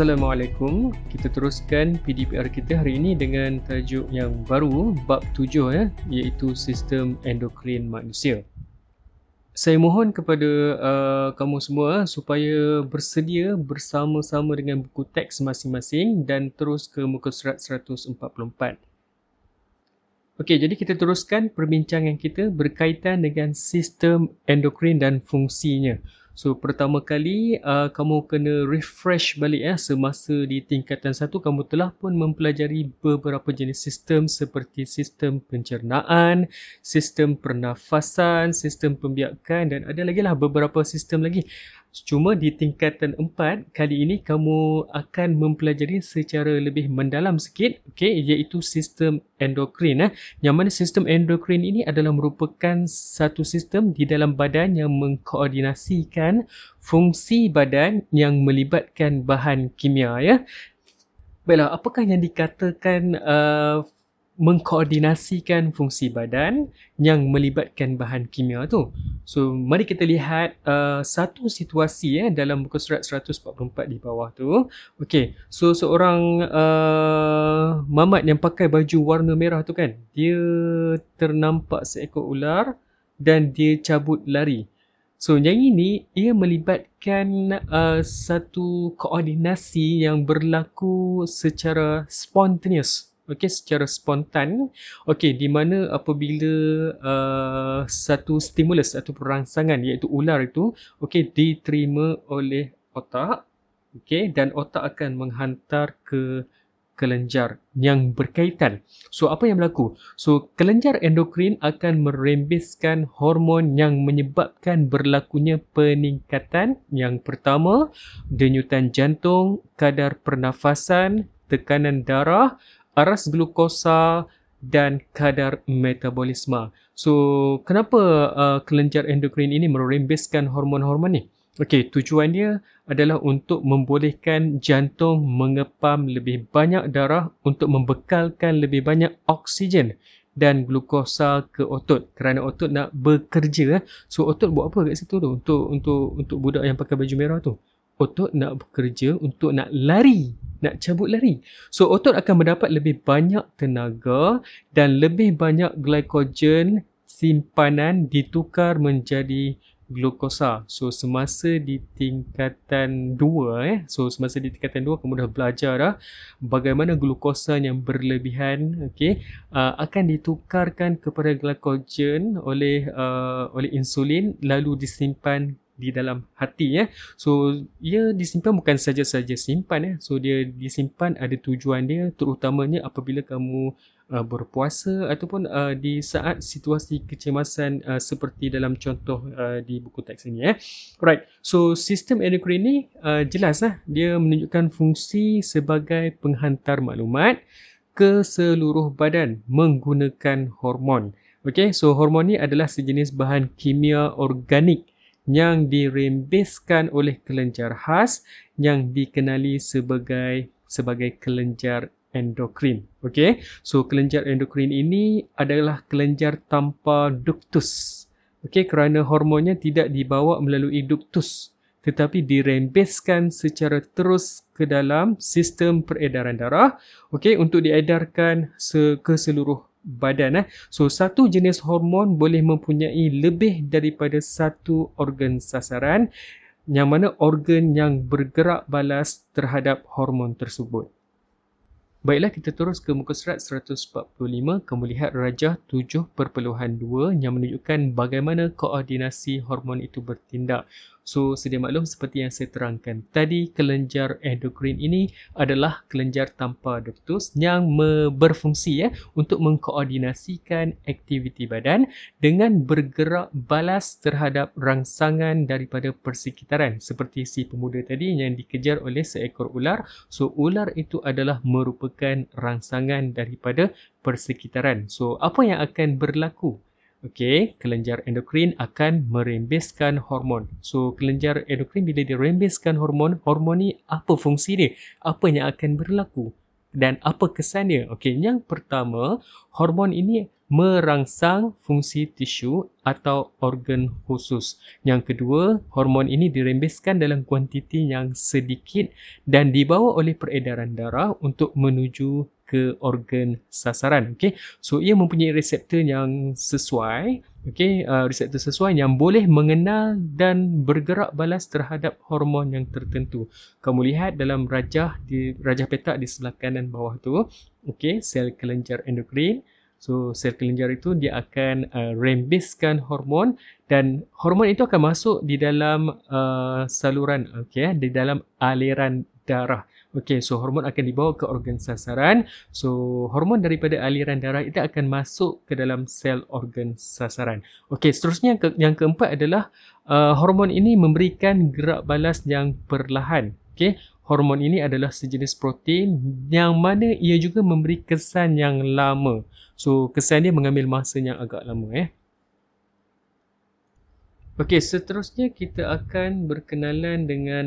Assalamualaikum. Kita teruskan PDPR kita hari ini dengan tajuk yang baru, bab tujuh ya, iaitu sistem endokrin manusia. Saya mohon kepada uh, kamu semua supaya bersedia bersama-sama dengan buku teks masing-masing dan terus ke muka surat 144. Okey, jadi kita teruskan perbincangan kita berkaitan dengan sistem endokrin dan fungsinya. So pertama kali uh, kamu kena refresh balik ya semasa di tingkatan satu kamu telah pun mempelajari beberapa jenis sistem seperti sistem pencernaan, sistem pernafasan, sistem pembiakan dan ada lagi lah beberapa sistem lagi. Cuma di tingkatan empat, kali ini kamu akan mempelajari secara lebih mendalam sikit, okay, iaitu sistem endokrin. Eh. Yang mana sistem endokrin ini adalah merupakan satu sistem di dalam badan yang mengkoordinasikan fungsi badan yang melibatkan bahan kimia. Ya. Baiklah, apakah yang dikatakan uh, mengkoordinasikan fungsi badan yang melibatkan bahan kimia tu. So, mari kita lihat uh, satu situasi eh, dalam buku surat 144 di bawah tu. Okay, so seorang uh, mamat yang pakai baju warna merah tu kan, dia ternampak seekor ular dan dia cabut lari. So, yang ini ia melibatkan uh, satu koordinasi yang berlaku secara spontaneous. Okey secara spontan. Okey di mana apabila uh, satu stimulus atau perangsangan iaitu ular itu okey diterima oleh otak okey dan otak akan menghantar ke kelenjar yang berkaitan. So apa yang berlaku? So kelenjar endokrin akan merembeskan hormon yang menyebabkan berlakunya peningkatan yang pertama denyutan jantung, kadar pernafasan, tekanan darah, aras glukosa dan kadar metabolisme. So, kenapa uh, kelenjar endokrin ini merembeskan hormon-hormon ni? Okey, tujuan dia adalah untuk membolehkan jantung mengepam lebih banyak darah untuk membekalkan lebih banyak oksigen dan glukosa ke otot. Kerana otot nak bekerja so otot buat apa kat situ tu? Untuk untuk untuk budak yang pakai baju merah tu? Otot nak bekerja untuk nak lari nak cabut lari. So otot akan mendapat lebih banyak tenaga dan lebih banyak glycogen simpanan ditukar menjadi glukosa. So semasa di tingkatan 2 eh, so semasa di tingkatan 2 kamu dah belajar dah bagaimana glukosa yang berlebihan okey uh, akan ditukarkan kepada glycogen oleh uh, oleh insulin lalu disimpan di dalam hati ya. So ia disimpan bukan saja-saja simpan ya. So dia disimpan ada tujuan dia terutamanya apabila kamu uh, berpuasa ataupun uh, di saat situasi kecemasan uh, seperti dalam contoh uh, di buku teks ini ya. Right. So sistem endokrin ni uh, jelas lah dia menunjukkan fungsi sebagai penghantar maklumat ke seluruh badan menggunakan hormon. Okay, so hormon ni adalah sejenis bahan kimia organik yang dirembeskan oleh kelenjar khas yang dikenali sebagai sebagai kelenjar endokrin. Okey. So kelenjar endokrin ini adalah kelenjar tanpa duktus. Okey, kerana hormonnya tidak dibawa melalui duktus tetapi dirembeskan secara terus ke dalam sistem peredaran darah okey untuk diedarkan ke seluruh badan eh. So satu jenis hormon boleh mempunyai lebih daripada satu organ sasaran yang mana organ yang bergerak balas terhadap hormon tersebut. Baiklah kita terus ke muka surat 145 kamu lihat rajah 7.2 yang menunjukkan bagaimana koordinasi hormon itu bertindak. So sedia maklum seperti yang saya terangkan tadi kelenjar endokrin ini adalah kelenjar tanpa duktus yang berfungsi ya untuk mengkoordinasikan aktiviti badan dengan bergerak balas terhadap rangsangan daripada persekitaran seperti si pemuda tadi yang dikejar oleh seekor ular. So ular itu adalah merupakan rangsangan daripada persekitaran. So apa yang akan berlaku Okey, kelenjar endokrin akan merembeskan hormon. So, kelenjar endokrin bila dia rembeskan hormon, hormon ni apa fungsi dia? Apa yang akan berlaku? Dan apa kesan dia? Okey, yang pertama, hormon ini merangsang fungsi tisu atau organ khusus. Yang kedua, hormon ini dirembeskan dalam kuantiti yang sedikit dan dibawa oleh peredaran darah untuk menuju ke organ sasaran. Okay. So, ia mempunyai reseptor yang sesuai, okay, uh, reseptor sesuai yang boleh mengenal dan bergerak balas terhadap hormon yang tertentu. Kamu lihat dalam rajah di rajah petak di sebelah kanan bawah tu, okay, sel kelenjar endokrin. So sel kelenjar itu dia akan uh, rembeskan hormon dan hormon itu akan masuk di dalam uh, saluran okey di dalam aliran darah. Okey so hormon akan dibawa ke organ sasaran. So hormon daripada aliran darah itu akan masuk ke dalam sel organ sasaran. Okey seterusnya ke, yang keempat adalah uh, hormon ini memberikan gerak balas yang perlahan. Okey hormon ini adalah sejenis protein yang mana ia juga memberi kesan yang lama. So, kesan dia mengambil masa yang agak lama. Eh. Okey, seterusnya kita akan berkenalan dengan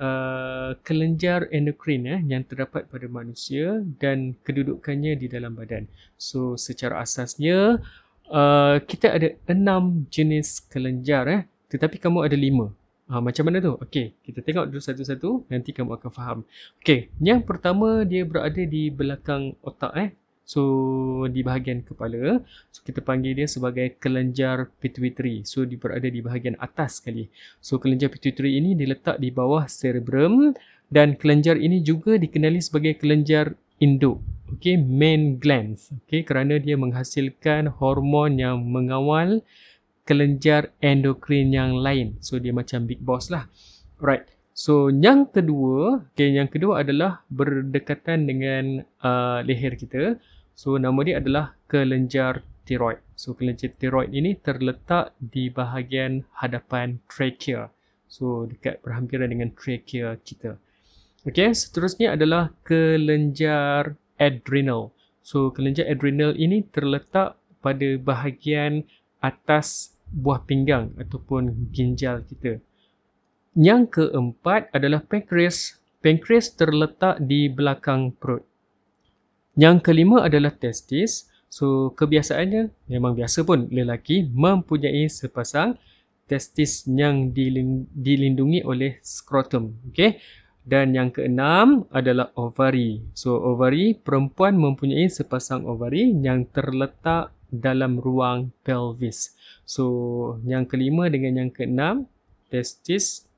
uh, kelenjar endokrin eh, yang terdapat pada manusia dan kedudukannya di dalam badan. So, secara asasnya, uh, kita ada enam jenis kelenjar. Eh, tetapi kamu ada lima. Ha, macam mana tu? Okey, kita tengok dulu satu-satu nanti kamu akan faham. Okey, yang pertama dia berada di belakang otak eh. So di bahagian kepala. So kita panggil dia sebagai kelenjar pituitary. So dia berada di bahagian atas sekali. So kelenjar pituitary ini diletak di bawah cerebrum dan kelenjar ini juga dikenali sebagai kelenjar induk. Okey, main glands. Okey, kerana dia menghasilkan hormon yang mengawal kelenjar endokrin yang lain. So dia macam big boss lah. Right. So yang kedua, okay, yang kedua adalah berdekatan dengan uh, leher kita. So nama dia adalah kelenjar tiroid. So kelenjar tiroid ini terletak di bahagian hadapan trachea. So dekat berhampiran dengan trachea kita. Okay, seterusnya adalah kelenjar adrenal. So kelenjar adrenal ini terletak pada bahagian atas buah pinggang ataupun ginjal kita. Yang keempat adalah pankreas. Pankreas terletak di belakang perut. Yang kelima adalah testis. So kebiasaannya memang biasa pun lelaki mempunyai sepasang testis yang dilindungi oleh skrotum. Okay? Dan yang keenam adalah ovari. So ovari perempuan mempunyai sepasang ovari yang terletak dalam ruang pelvis. So yang kelima dengan yang keenam testis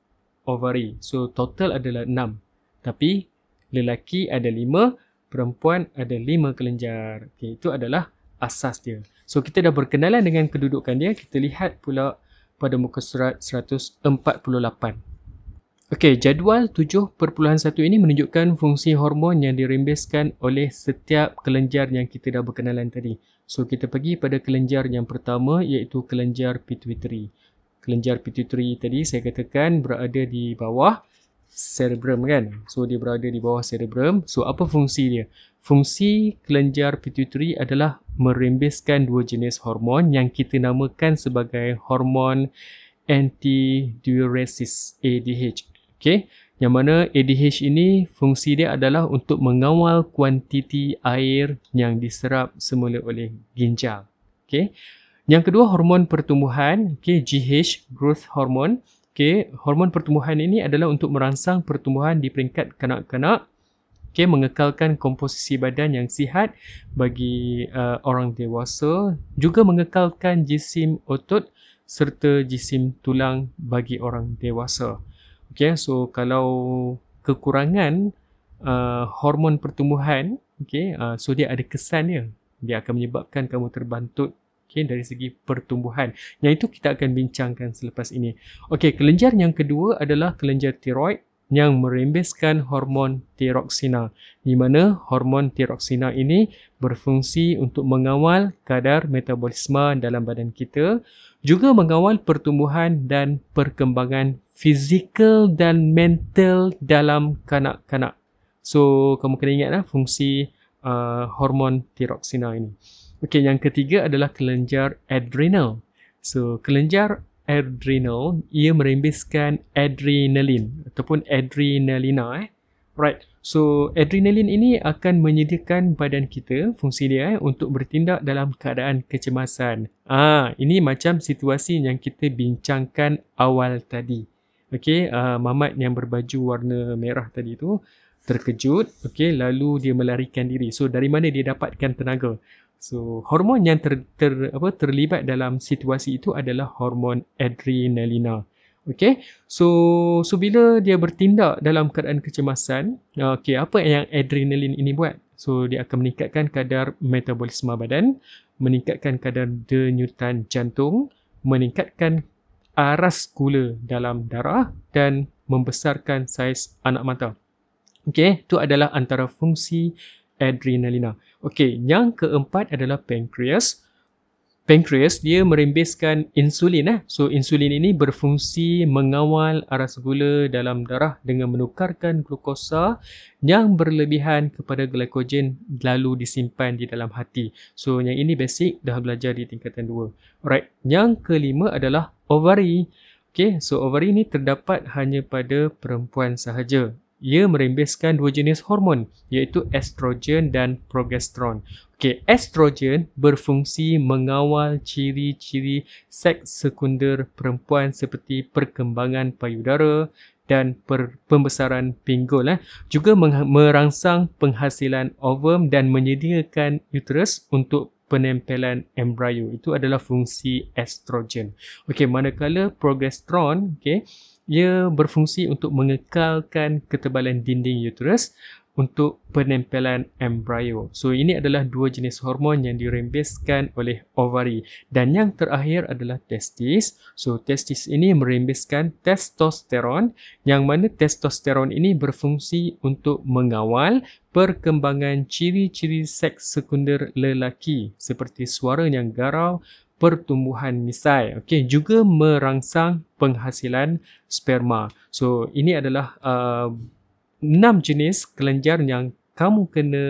ovary. So total adalah enam. Tapi lelaki ada lima, perempuan ada lima kelenjar. Okay, itu adalah asas dia. So kita dah berkenalan dengan kedudukan dia. Kita lihat pula pada muka surat 148. Okey, jadual 7.1 ini menunjukkan fungsi hormon yang dirembeskan oleh setiap kelenjar yang kita dah berkenalan tadi. So, kita pergi pada kelenjar yang pertama iaitu kelenjar pituitary. Kelenjar pituitary tadi saya katakan berada di bawah cerebrum kan. So, dia berada di bawah cerebrum. So, apa fungsi dia? Fungsi kelenjar pituitary adalah merembeskan dua jenis hormon yang kita namakan sebagai hormon antidiuresis ADH Okay. Yang mana ADH ini fungsi dia adalah untuk mengawal kuantiti air yang diserap semula oleh ginjal. Okay. Yang kedua hormon pertumbuhan, okay, GH, growth hormone. Okay, hormon pertumbuhan ini adalah untuk merangsang pertumbuhan di peringkat kanak-kanak. Okay, mengekalkan komposisi badan yang sihat bagi uh, orang dewasa. Juga mengekalkan jisim otot serta jisim tulang bagi orang dewasa. Okay, so kalau kekurangan uh, hormon pertumbuhan, okay, uh, so dia ada kesan dia. Dia akan menyebabkan kamu terbantut okay, dari segi pertumbuhan. Yang itu kita akan bincangkan selepas ini. Okay, kelenjar yang kedua adalah kelenjar tiroid yang merembeskan hormon tiroksina. Di mana hormon tiroksina ini berfungsi untuk mengawal kadar metabolisme dalam badan kita, juga mengawal pertumbuhan dan perkembangan fizikal dan mental dalam kanak-kanak. So, kamu kena ingatlah fungsi uh, hormon tiroksina ini. Okey, yang ketiga adalah kelenjar adrenal. So, kelenjar adrenal ia merembeskan adrenalin ataupun adrenalina eh. Right. So, adrenalin ini akan menyediakan badan kita, fungsi dia eh, untuk bertindak dalam keadaan kecemasan. Ah, ini macam situasi yang kita bincangkan awal tadi. Okey, uh, mamat yang berbaju warna merah tadi tu terkejut, okey, lalu dia melarikan diri. So, dari mana dia dapatkan tenaga? So, hormon yang ter, ter, apa, terlibat dalam situasi itu adalah hormon adrenalina. Okay, so so bila dia bertindak dalam keadaan kecemasan, okay, apa yang adrenalin ini buat? So dia akan meningkatkan kadar metabolisme badan, meningkatkan kadar denyutan jantung, meningkatkan aras gula dalam darah dan membesarkan saiz anak mata. Okay, itu adalah antara fungsi adrenalina. Okay, yang keempat adalah pancreas pancreas dia merembeskan insulin eh. So insulin ini berfungsi mengawal aras gula dalam darah dengan menukarkan glukosa yang berlebihan kepada glycogen lalu disimpan di dalam hati. So yang ini basic dah belajar di tingkatan 2. Alright, yang kelima adalah ovary. Okay, so ovary ini terdapat hanya pada perempuan sahaja ia merembeskan dua jenis hormon iaitu estrogen dan progesteron. Okey, estrogen berfungsi mengawal ciri-ciri seks sekunder perempuan seperti perkembangan payudara dan per- pembesaran pinggul eh. juga merangsang penghasilan ovum dan menyediakan uterus untuk penempelan embrio. Itu adalah fungsi estrogen. Okey, manakala progesteron, okey, ia berfungsi untuk mengekalkan ketebalan dinding uterus untuk penempelan embrio. So ini adalah dua jenis hormon yang dirembeskan oleh ovary dan yang terakhir adalah testis. So testis ini merembeskan testosteron yang mana testosteron ini berfungsi untuk mengawal perkembangan ciri-ciri seks sekunder lelaki seperti suara yang garau, pertumbuhan misai. Okey juga merangsang penghasilan sperma. So ini adalah uh, enam jenis kelenjar yang kamu kena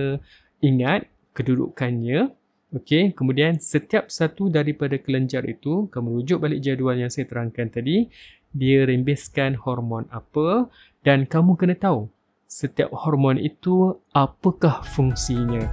ingat kedudukannya. Okey kemudian setiap satu daripada kelenjar itu kamu rujuk balik jadual yang saya terangkan tadi dia rembeskan hormon apa dan kamu kena tahu setiap hormon itu apakah fungsinya